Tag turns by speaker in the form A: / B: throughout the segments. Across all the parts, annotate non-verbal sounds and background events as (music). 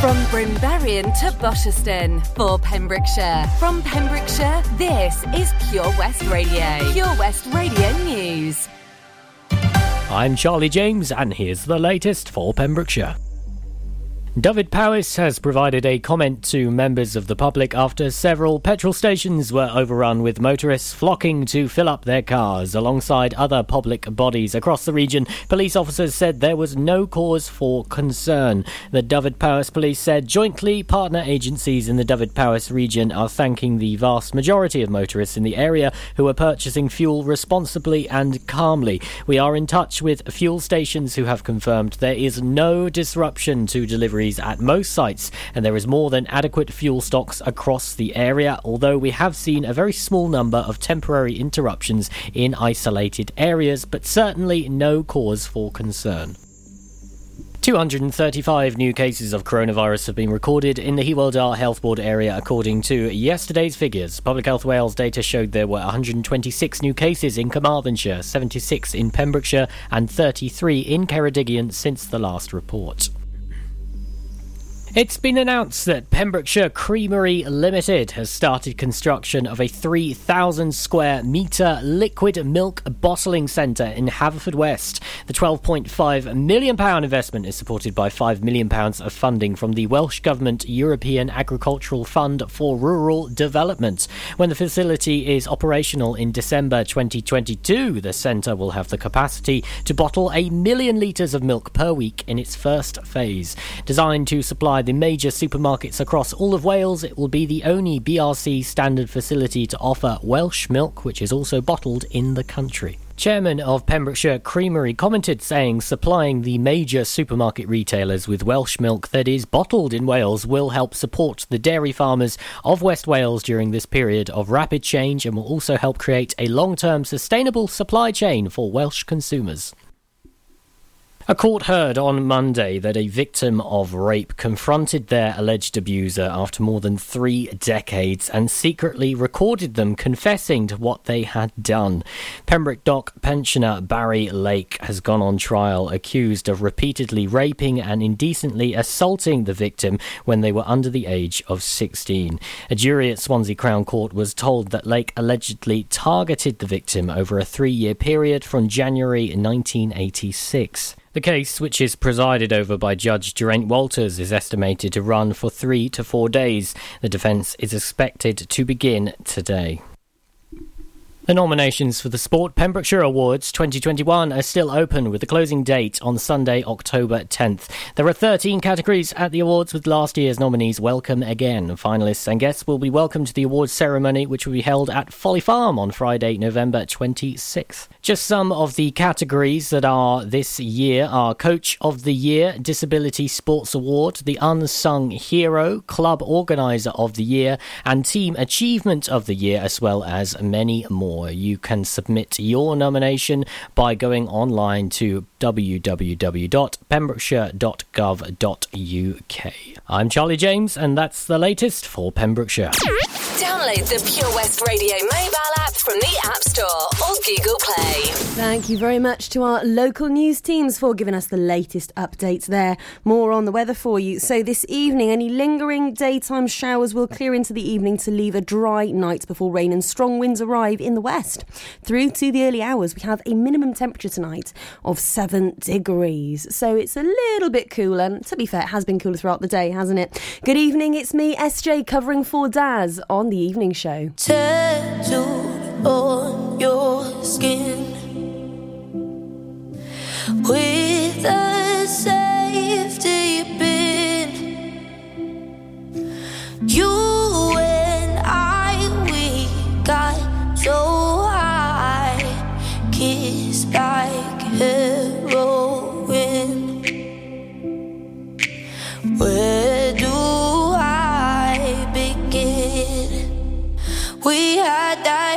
A: From Brynberian to Bosherston for Pembrokeshire. From Pembrokeshire, this is Pure West Radio. Pure West Radio News.
B: I'm Charlie James, and here's the latest for Pembrokeshire. Dyfed-Powys has provided a comment to members of the public after several petrol stations were overrun with motorists flocking to fill up their cars. Alongside other public bodies across the region, police officers said there was no cause for concern. The Dyfed-Powys police said jointly partner agencies in the Dyfed-Powys region are thanking the vast majority of motorists in the area who are purchasing fuel responsibly and calmly. We are in touch with fuel stations who have confirmed there is no disruption to at most sites, and there is more than adequate fuel stocks across the area, although we have seen a very small number of temporary interruptions in isolated areas, but certainly no cause for concern. 235 new cases of coronavirus have been recorded in the Hywel Health Board area, according to yesterday's figures. Public Health Wales data showed there were 126 new cases in Carmarthenshire, 76 in Pembrokeshire, and 33 in Ceredigion since the last report. It's been announced that Pembrokeshire Creamery Limited has started construction of a 3,000 square metre liquid milk bottling centre in Haverfordwest. The £12.5 million investment is supported by £5 million of funding from the Welsh Government European Agricultural Fund for Rural Development. When the facility is operational in December 2022, the centre will have the capacity to bottle a million litres of milk per week in its first phase. Designed to supply the major supermarkets across all of Wales, it will be the only BRC standard facility to offer Welsh milk, which is also bottled in the country. Chairman of Pembrokeshire Creamery commented saying supplying the major supermarket retailers with Welsh milk that is bottled in Wales will help support the dairy farmers of West Wales during this period of rapid change and will also help create a long term sustainable supply chain for Welsh consumers. A court heard on Monday that a victim of rape confronted their alleged abuser after more than three decades and secretly recorded them confessing to what they had done. Pembroke Dock pensioner Barry Lake has gone on trial accused of repeatedly raping and indecently assaulting the victim when they were under the age of 16. A jury at Swansea Crown Court was told that Lake allegedly targeted the victim over a three year period from January 1986. The case, which is presided over by Judge Geraint Walters, is estimated to run for three to four days. The defence is expected to begin today. The nominations for the Sport Pembrokeshire Awards 2021 are still open with the closing date on Sunday, October 10th. There are 13 categories at the awards with last year's nominees welcome again. Finalists and guests will be welcomed to the awards ceremony which will be held at Folly Farm on Friday, November 26th. Just some of the categories that are this year are Coach of the Year, Disability Sports Award, the Unsung Hero, Club Organiser of the Year, and Team Achievement of the Year, as well as many more. You can submit your nomination by going online to www.pembrokeshire.gov.uk. I'm Charlie James, and that's the latest for Pembrokeshire.
A: Download the Pure West Radio mobile app from the App Store or Google Play.
C: Thank you very much to our local news teams for giving us the latest updates there. More on the weather for you. So, this evening, any lingering daytime showers will clear into the evening to leave a dry night before rain and strong winds arrive in the west. Through to the early hours, we have a minimum temperature tonight of 7 degrees. So, it's a little bit cooler. To be fair, it has been cooler throughout the day, hasn't it? Good evening, it's me, SJ, covering for Daz on the evening show.
D: On your skin like heroin. Where do I begin? We had that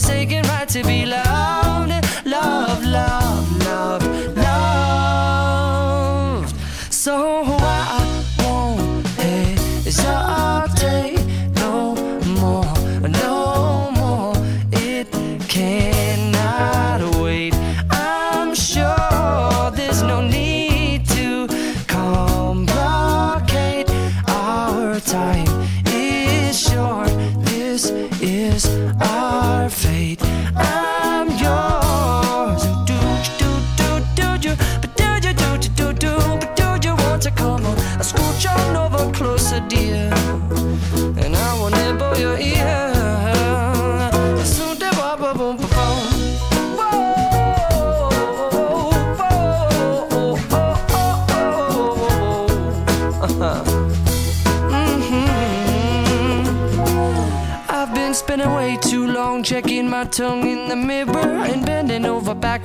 E: Forsaken right to be loved, love, love, love,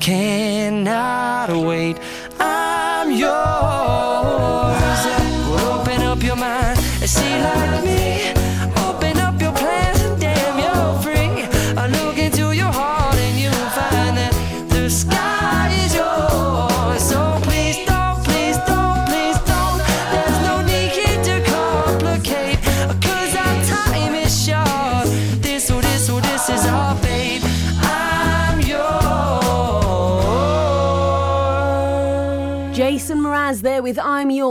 E: cannot wait. I'm yours.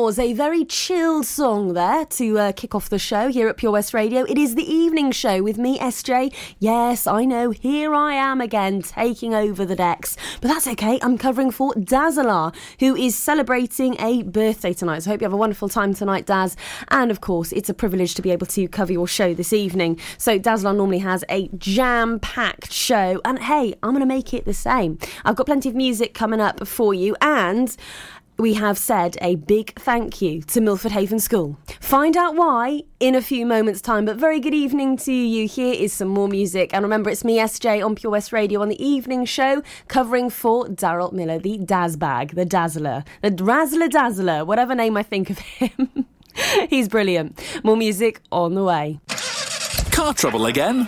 E: I'm
C: a very chilled song there to uh, kick off the show here at Pure West Radio. It is the evening show with me, SJ. Yes, I know, here I am again taking over the decks. But that's okay, I'm covering for Dazzler, who is celebrating a birthday tonight. So I hope you have a wonderful time tonight, Daz. And of course, it's a privilege to be able to cover your show this evening. So Dazzler normally has a jam packed show, and hey, I'm going to make it the same. I've got plenty of music coming up for you, and we have said a big thank you to Milford Haven School. Find out why in a few moments' time. But very good evening to you. Here is some more music. And remember, it's me, SJ, on Pure West Radio on the evening show, covering for Daryl Miller, the Dazbag, the Dazzler, the Razzler Dazzler, whatever name I think of him. (laughs) He's brilliant. More music on the way.
F: Car trouble again?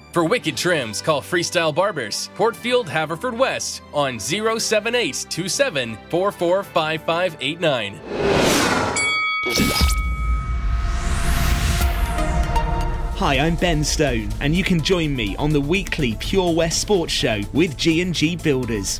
G: For wicked trims, call Freestyle Barbers, Portfield, Haverford West, on 07827
H: Hi, I'm Ben Stone, and you can join me on the weekly Pure West Sports Show with G&G Builders.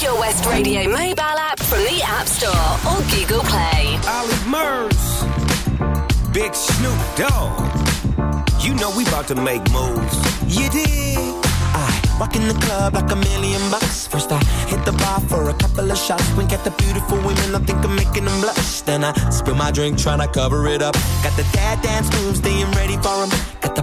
A: Pure West Radio mobile app from the App Store or Google Play.
I: Ollie Murs, Big Snoop Dogg. You know we about to make moves. You dig? I walk in the club like a million bucks. First I hit the bar for a couple of shots. Wink at the beautiful women, I think I'm making them blush. Then I spill my drink, trying to cover it up. Got the dad dance moves, ain't ready for them. Got the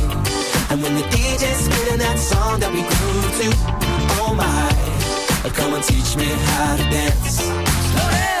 I: And when the DJ's spinning that song that we grew to, oh my, come and teach me how to dance.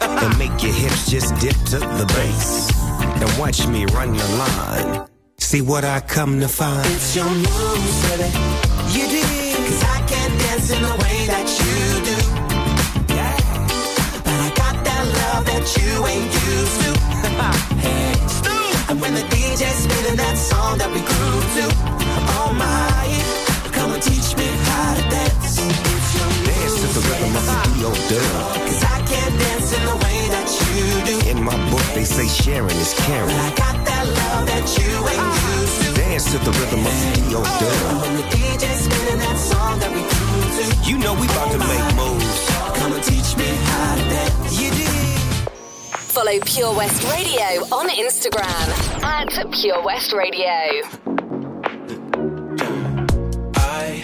J: and make your hips just dip to the bass. And watch me run the line. See what I come to find.
K: It's your moves, baby. You did. Cause I can't dance in the way that you do. Yeah. But I got that love that you ain't used to. (laughs) hey. And when the DJ's spinning that song that we grew to, oh my, come and teach me how to dance. It's your
J: Dance to the rhythm of the D.O. Dub.
K: Cause I can't dance in the way that you do.
J: In my book, they say sharing is caring.
K: But I got that love that you ain't used to.
J: Dance to the rhythm of the D.O.
K: And oh,
J: Dub.
K: when the DJ's spinning that song that we grew to,
J: You know we about to make moves.
K: come and teach me how to dance. You did.
A: Follow Pure West Radio on Instagram at Pure West Radio.
K: I,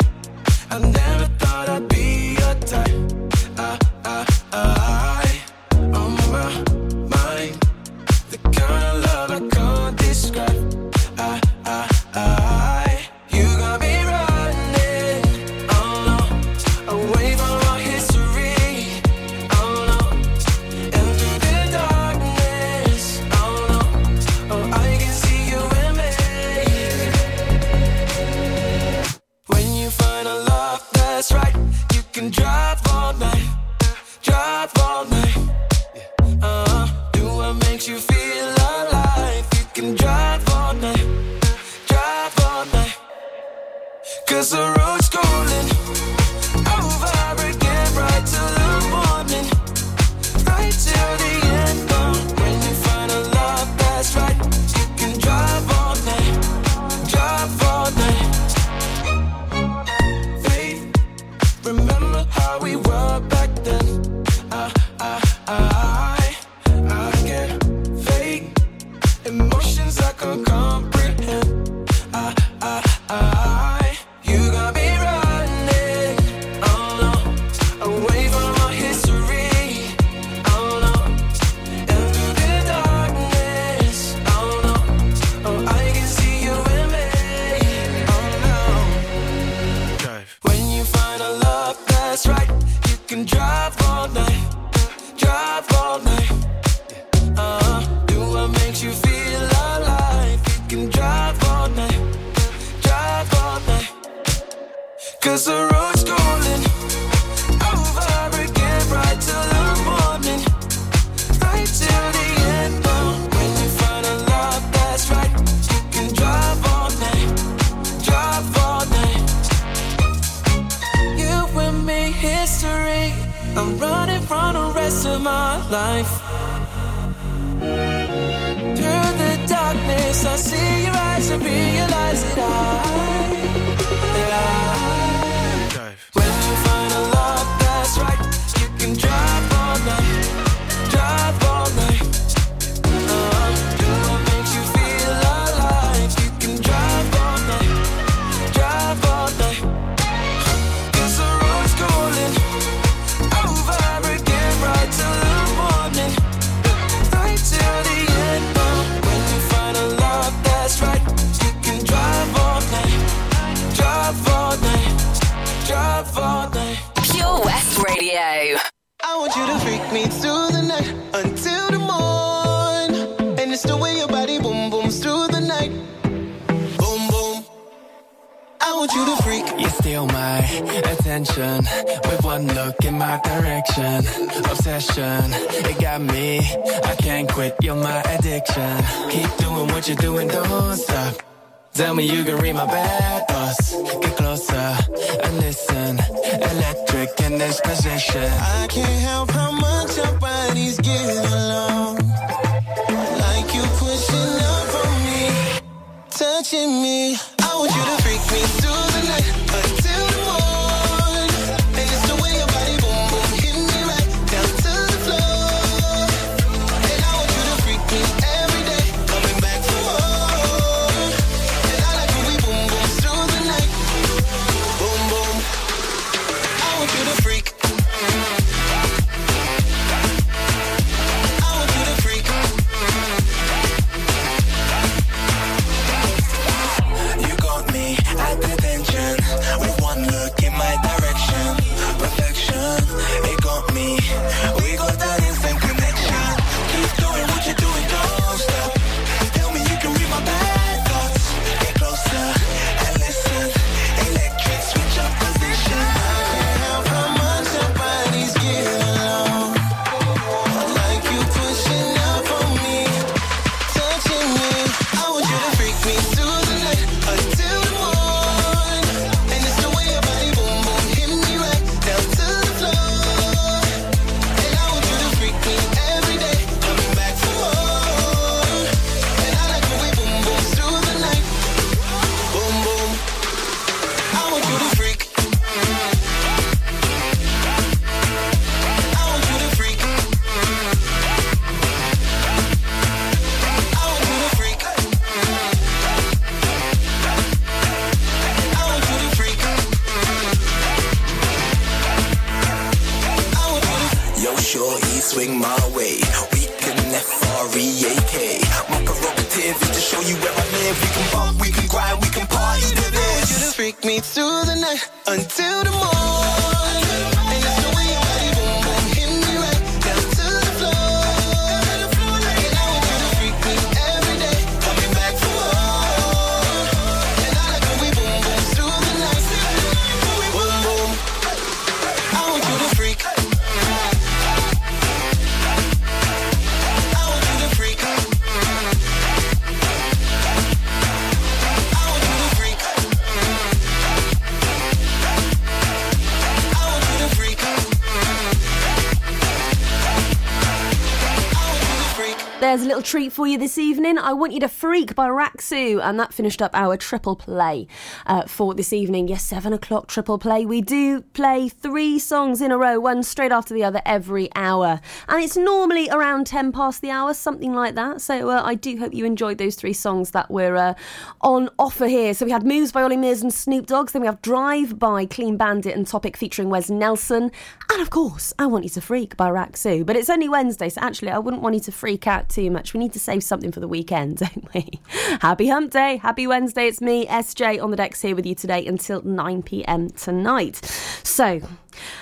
C: treat for you this evening. I Want You to Freak by Raksu, and that finished up our triple play uh, for this evening. Yes, seven o'clock triple play. We do play three songs in a row, one straight after the other every hour. And it's normally around 10 past the hour, something like that. So uh, I do hope you enjoyed those three songs that were uh, on offer here. So we had Moves by Ollie Murs and Snoop Dogg's, then we have Drive by Clean Bandit and Topic featuring Wes Nelson, and of course, I Want You to Freak by Raxu. But it's only Wednesday, so actually, I wouldn't want you to freak out too much. We need to save something for the weekend, (laughs) don't we? Happy Hump Day, happy Wednesday. It's me, SJ, on the decks here with you today until 9 pm tonight. So,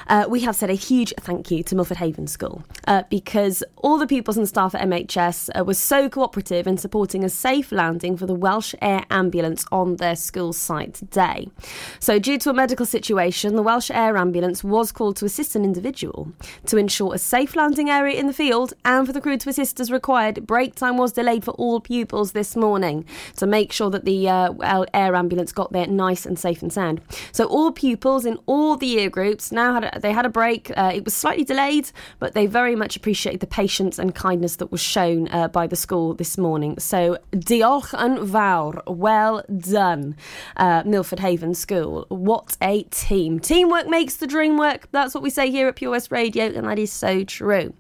C: uh, we have said a huge thank you to Milford Haven School uh, because all the pupils and staff at MHS uh, were so cooperative in supporting a safe landing for the Welsh Air Ambulance on their school site today. So, due to a medical situation, the Welsh Air Ambulance was called to assist an individual to ensure a safe landing area in the field and for the crew to assist as required. Break time was delayed for all pupils this morning to make sure that the uh, air ambulance got there nice and safe and sound. So, all pupils in all the year groups now had a, they had a break. Uh, it was slightly delayed, but they very much appreciated the patience and kindness that was shown uh, by the school this morning. So diolch yn fawr, well done, uh, Milford Haven School. What a team! Teamwork makes the dream work. That's what we say here at Pure West Radio, and that is so true.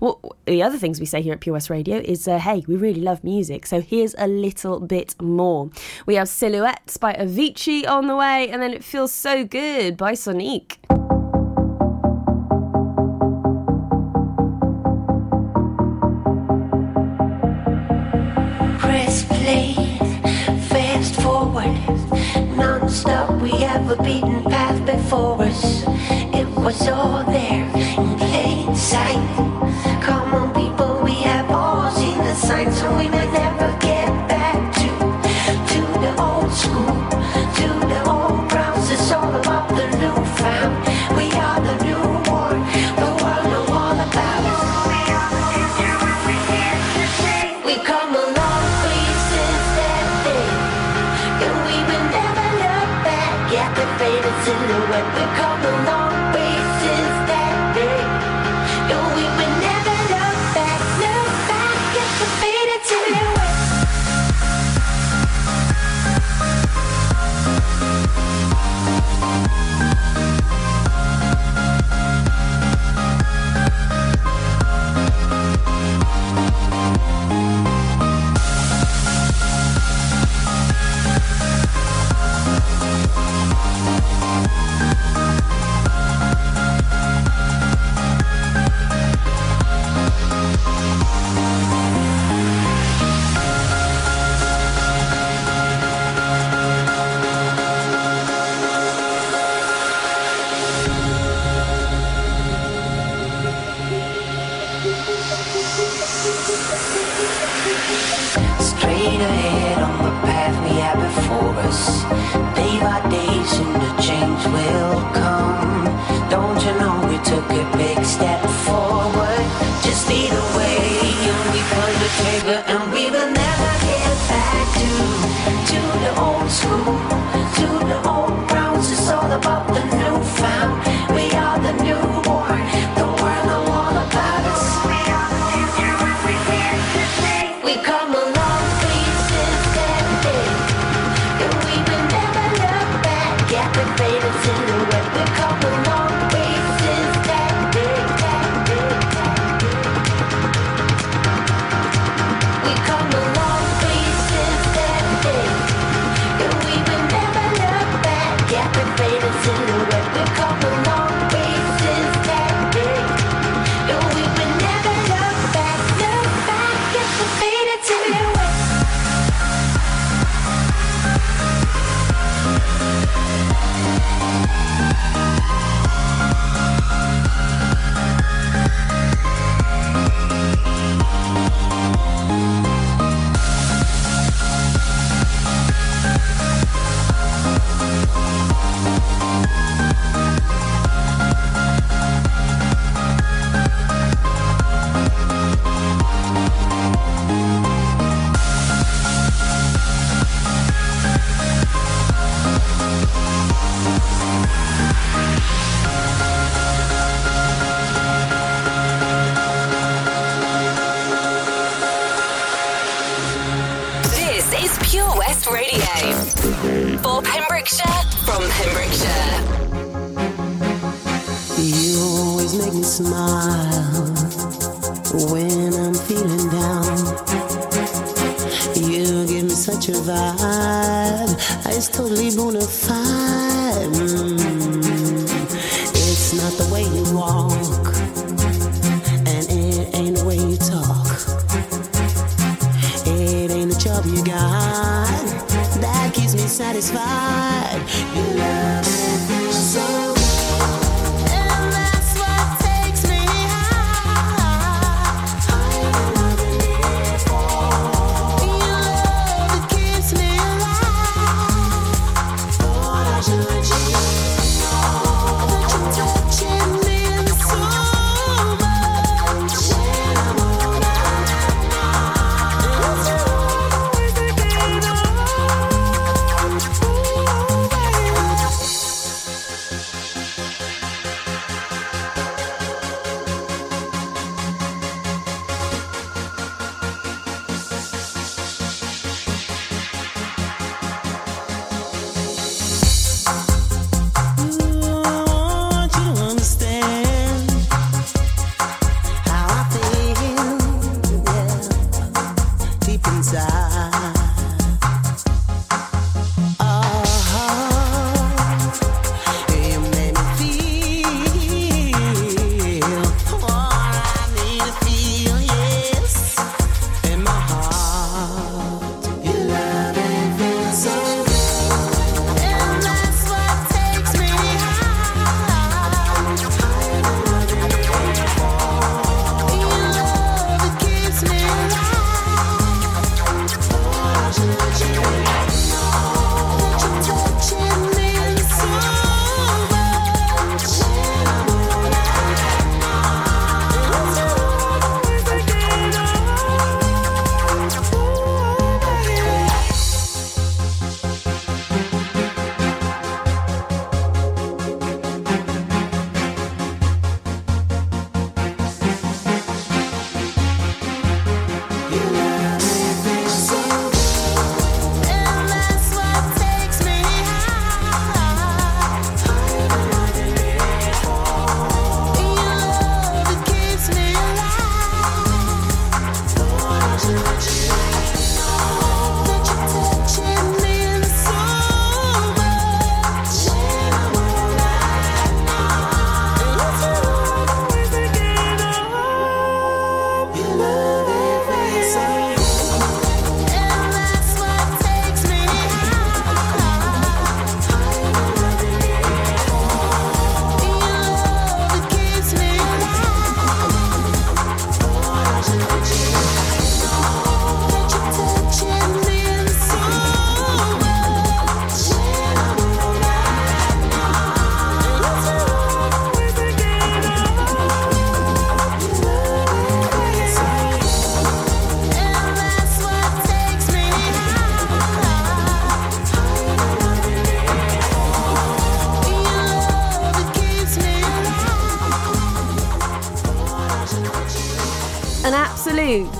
C: Well, the other things we say here at Pure West Radio is, uh, hey, we really love music, so here's a little bit more. We have Silhouettes by Avicii on the way, and then It Feels So Good by Sonique.
L: Non-stop. We have a beaten path before us. It was all there in plain sight. Come on, people, we have all seen the signs, so we may never took a big step forward? Just lead the way, and we pull the trigger, and we will never get back to to the old school,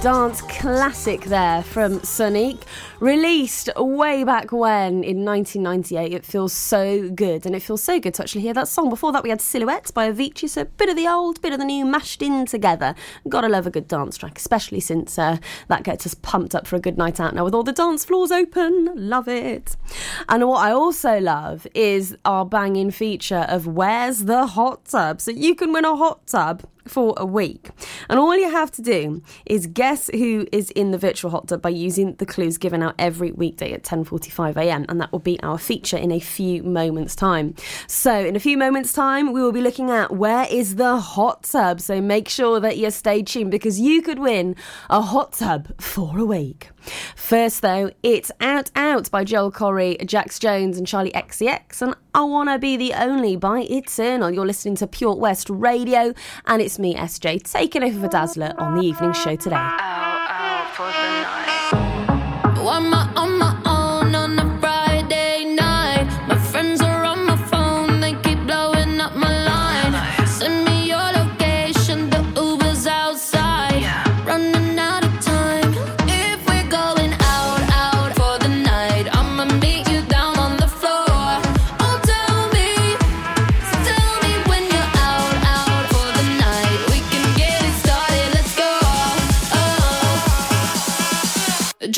C: dance classic there from Sonique, released way back when in 1998. It feels so good, and it feels so good to actually hear that song. Before that, we had Silhouettes by Avicii, so a bit of the old, bit of the new mashed in together. Gotta love a good dance track, especially since uh, that gets us pumped up for a good night out now with all the dance floors open. Love it. And what I also love is our banging feature of Where's the Hot Tub? So you can win a hot tub for a week. And all you have to do is guess who is in the virtual hot tub by using the clues given out every weekday at 10:45 a.m. and that will be our feature in a few moments time. So, in a few moments time, we will be looking at where is the hot tub. So, make sure that you stay tuned because you could win a hot tub for a week. First, though, it's Out Out by Joel Corry, Jax Jones, and Charli XCX, and I Wanna Be the Only by Eternal. You're listening to Pure West Radio, and it's me, SJ, taking over for Dazzler on the evening show today.
D: Oh, oh, I'm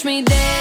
D: Watch me
C: dance.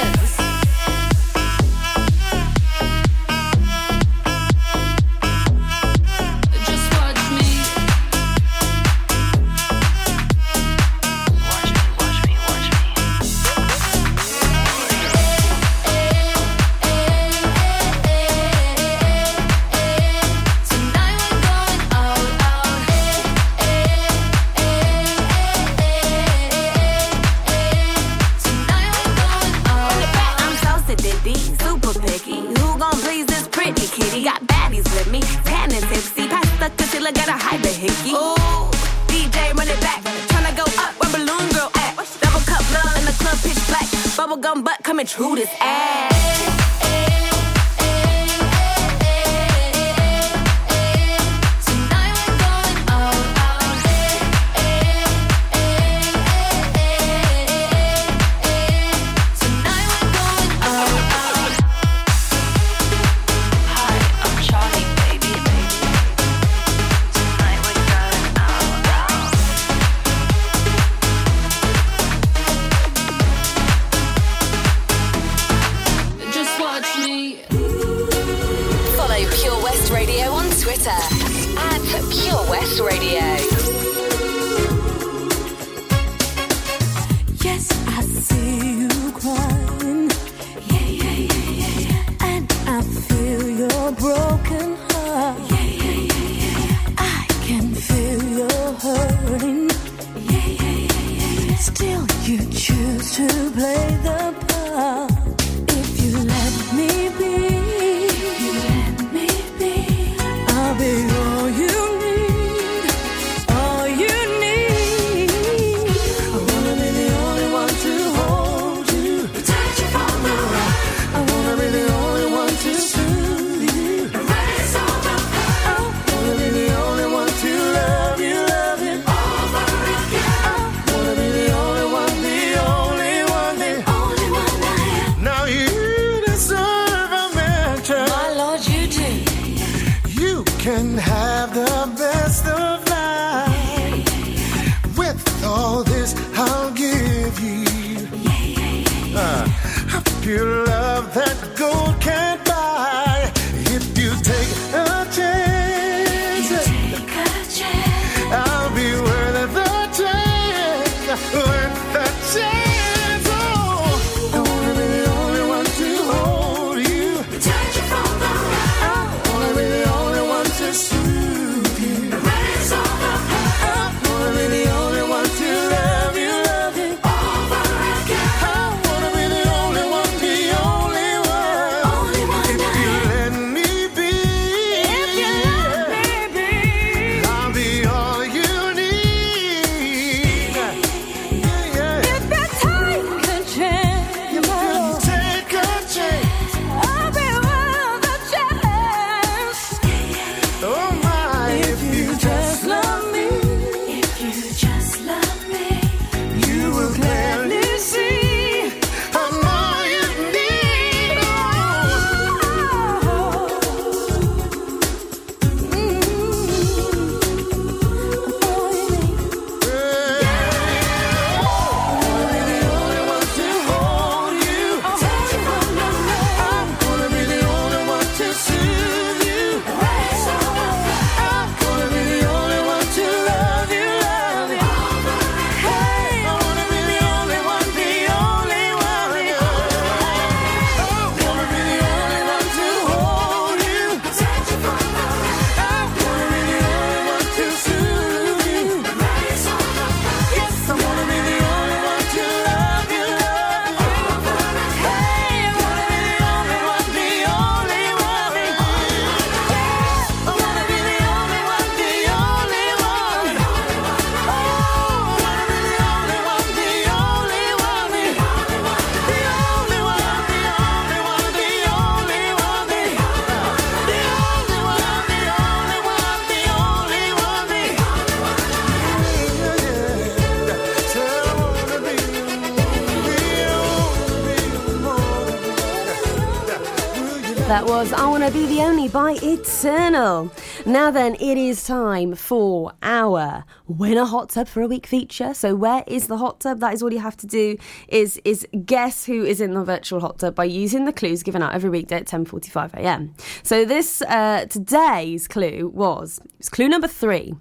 C: By Eternal. Now then, it is time for our Winner Hot Tub for a Week feature. So where is the hot tub? That is all you have to do is is guess who is in the virtual hot tub by using the clues given out every weekday at 10.45am. So this, uh, today's clue was, was clue number three.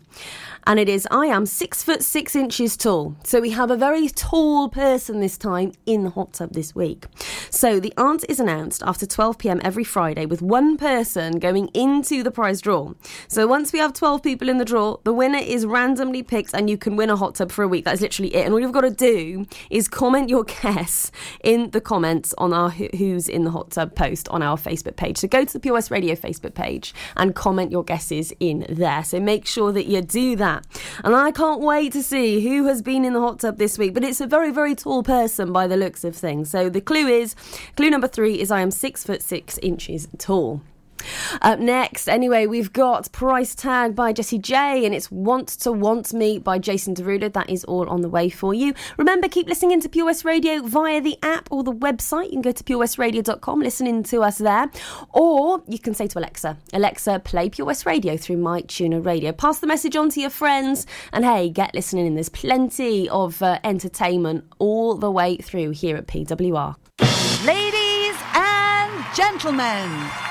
C: And it is I am six foot six inches tall. So we have a very tall person this time in the hot tub this week. So the answer is announced after 12 pm every Friday with one person going into the prize draw. So once we have 12 people in the draw, the winner is randomly picked and you can win a hot tub for a week. That's literally it. And all you've got to do is comment your (laughs) guess in the comments on our Who's in the Hot Tub post on our Facebook page. So go to the POS Radio Facebook page and comment your guesses in there. So make sure that you do that. And I can't wait to see who has been in the hot tub this week. But it's a very, very tall person by the looks of things. So the clue is clue number three is I am six foot six inches tall. Up next, anyway, we've got Price Tag by Jessie J and it's Want to Want Me by Jason Derulo. That is all on the way for you. Remember, keep listening to Pure West Radio via the app or the website. You can go to purewestradio.com, listening to us there. Or you can say to Alexa, Alexa, play Pure West Radio through My Tuner Radio. Pass the message on to your friends and hey, get listening in. There's plenty of uh, entertainment all the way through here at PWR.
M: Ladies and gentlemen,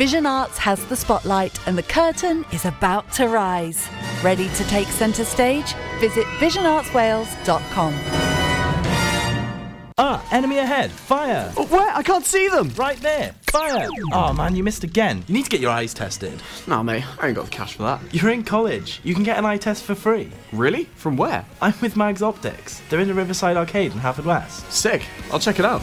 M: Vision Arts has the spotlight and the curtain is about to rise. Ready to take centre stage? Visit visionartswales.com.
N: Ah, enemy ahead. Fire. where? I can't see them. Right there. Fire. Oh, man, you missed again. You need to get your eyes tested.
O: Nah, mate, I ain't got the cash for that.
N: You're in college. You can get an eye test for free.
O: Really? From where?
N: I'm with Mags Optics. They're in the Riverside Arcade in Haverfordwest.
O: Sick. I'll check it out.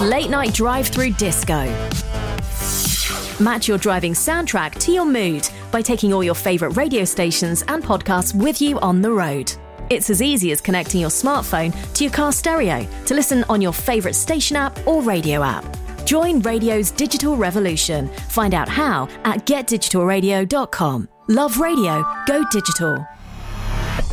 P: Late night drive through disco. Match your driving soundtrack to your mood by taking all your favourite radio stations and podcasts with you on the road. It's as easy as connecting your smartphone to your car stereo to listen on your favourite station app or radio app. Join radio's digital revolution. Find out how at getdigitalradio.com. Love radio, go digital.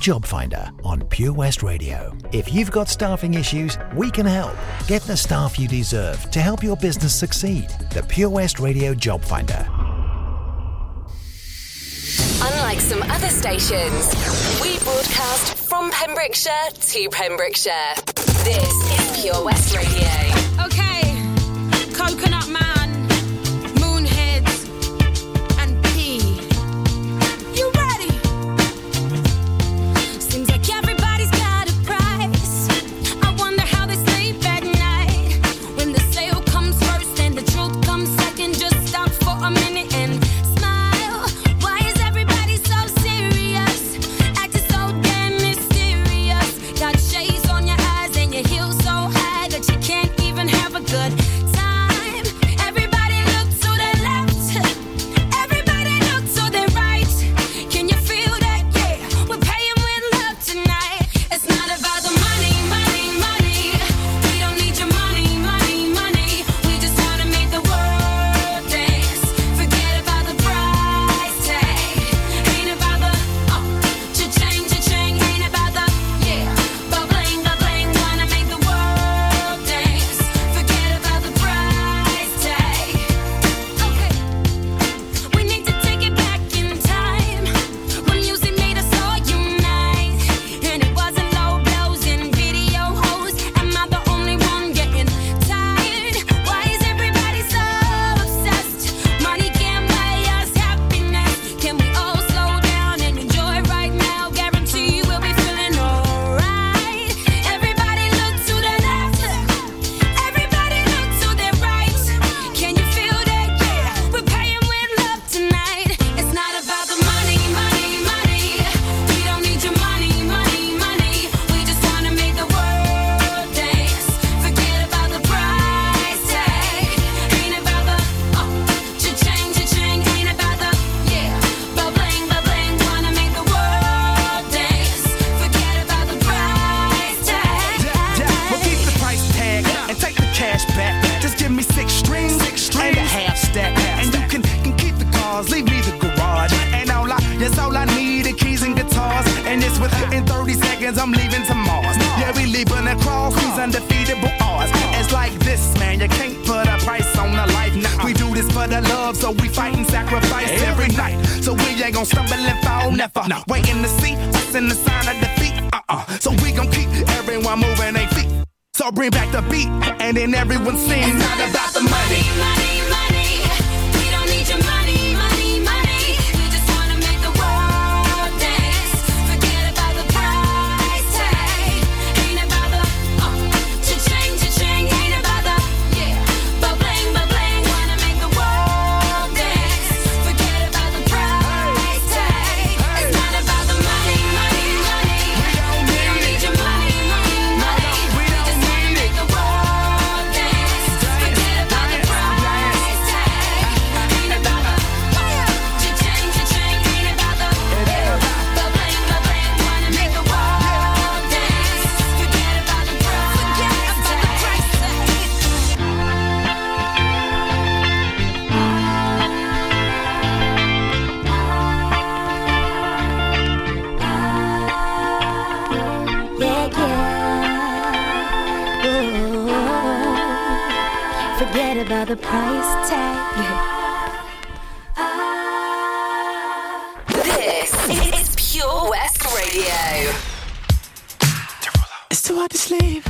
Q: Job Finder on Pure West Radio. If you've got staffing issues, we can help. Get the staff you deserve to help your business succeed. The Pure West Radio Job Finder.
A: Unlike some other stations, we broadcast from Pembrokeshire to Pembrokeshire. This is Pure West Radio.
R: Okay, Coconut Man, and
S: then sleep.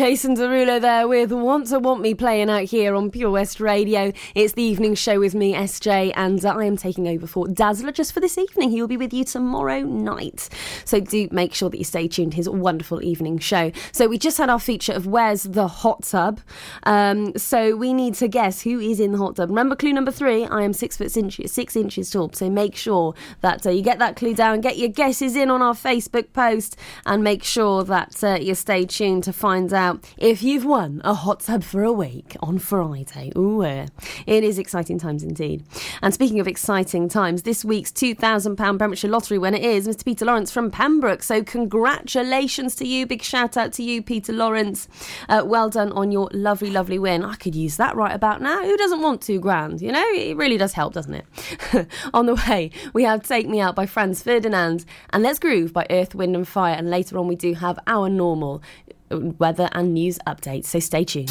C: Jason Derulo there with Want to Want Me playing out here on Pure West Radio. It's the evening show with me, SJ, and I am taking over for Dazzler just for this evening. He will be with you tomorrow night. So do make sure that you stay tuned to his wonderful evening show. So we just had our feature of Where's the Hot Tub? Um, so we need to guess who is in the hot tub. Remember clue number three? I am six foot six inches tall. So make sure that uh, you get that clue down, get your guesses in on our Facebook post, and make sure that uh, you stay tuned to find out if you've won a hot tub for a week on Friday. Ooh, uh, it is exciting times indeed. And speaking of exciting times, this week's £2,000 Pembrokeshire lottery winner is Mr. Peter Lawrence from Pembroke. So congratulations to you. Big shout out to you, Peter Lawrence. Uh, well done on your lovely, lovely win. I could use that right about now. Who doesn't want two grand? You know, it really does help, doesn't it? (laughs) on the way, we have Take Me Out by Franz Ferdinand and Let's Groove by Earth, Wind and Fire. And later on, we do have our normal weather and news updates. So stay tuned.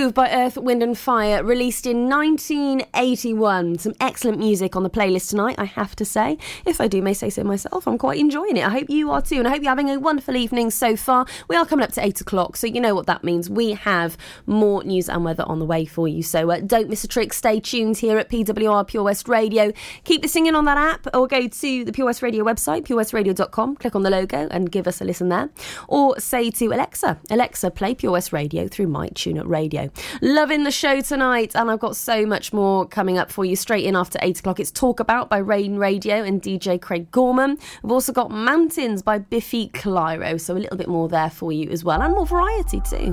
T: Groove
C: by Earth, Wind and Fire, released in 1981. Some excellent music on the playlist tonight, I have to say. If I do may say so myself, I'm quite enjoying it. I hope you are too, and I hope you're having a wonderful evening so far. We are coming up to 8 o'clock, so you know what that means. We have more news and weather on the way for you, so uh, don't miss a trick. Stay tuned here at PWR Pure West Radio. Keep the singing on that app, or go to the Pure West Radio website, purewestradio.com, click on the logo and give us a listen there. Or say to Alexa, Alexa, play Pure West Radio through My Tuner Radio. Loving the show tonight, and I've got so much more coming up for you straight in after 8 o'clock. It's Talk About by Rain Radio and DJ Craig Gorman. We've also got Mountains by Biffy Clyro, so a little bit more there for you as well, and more variety too.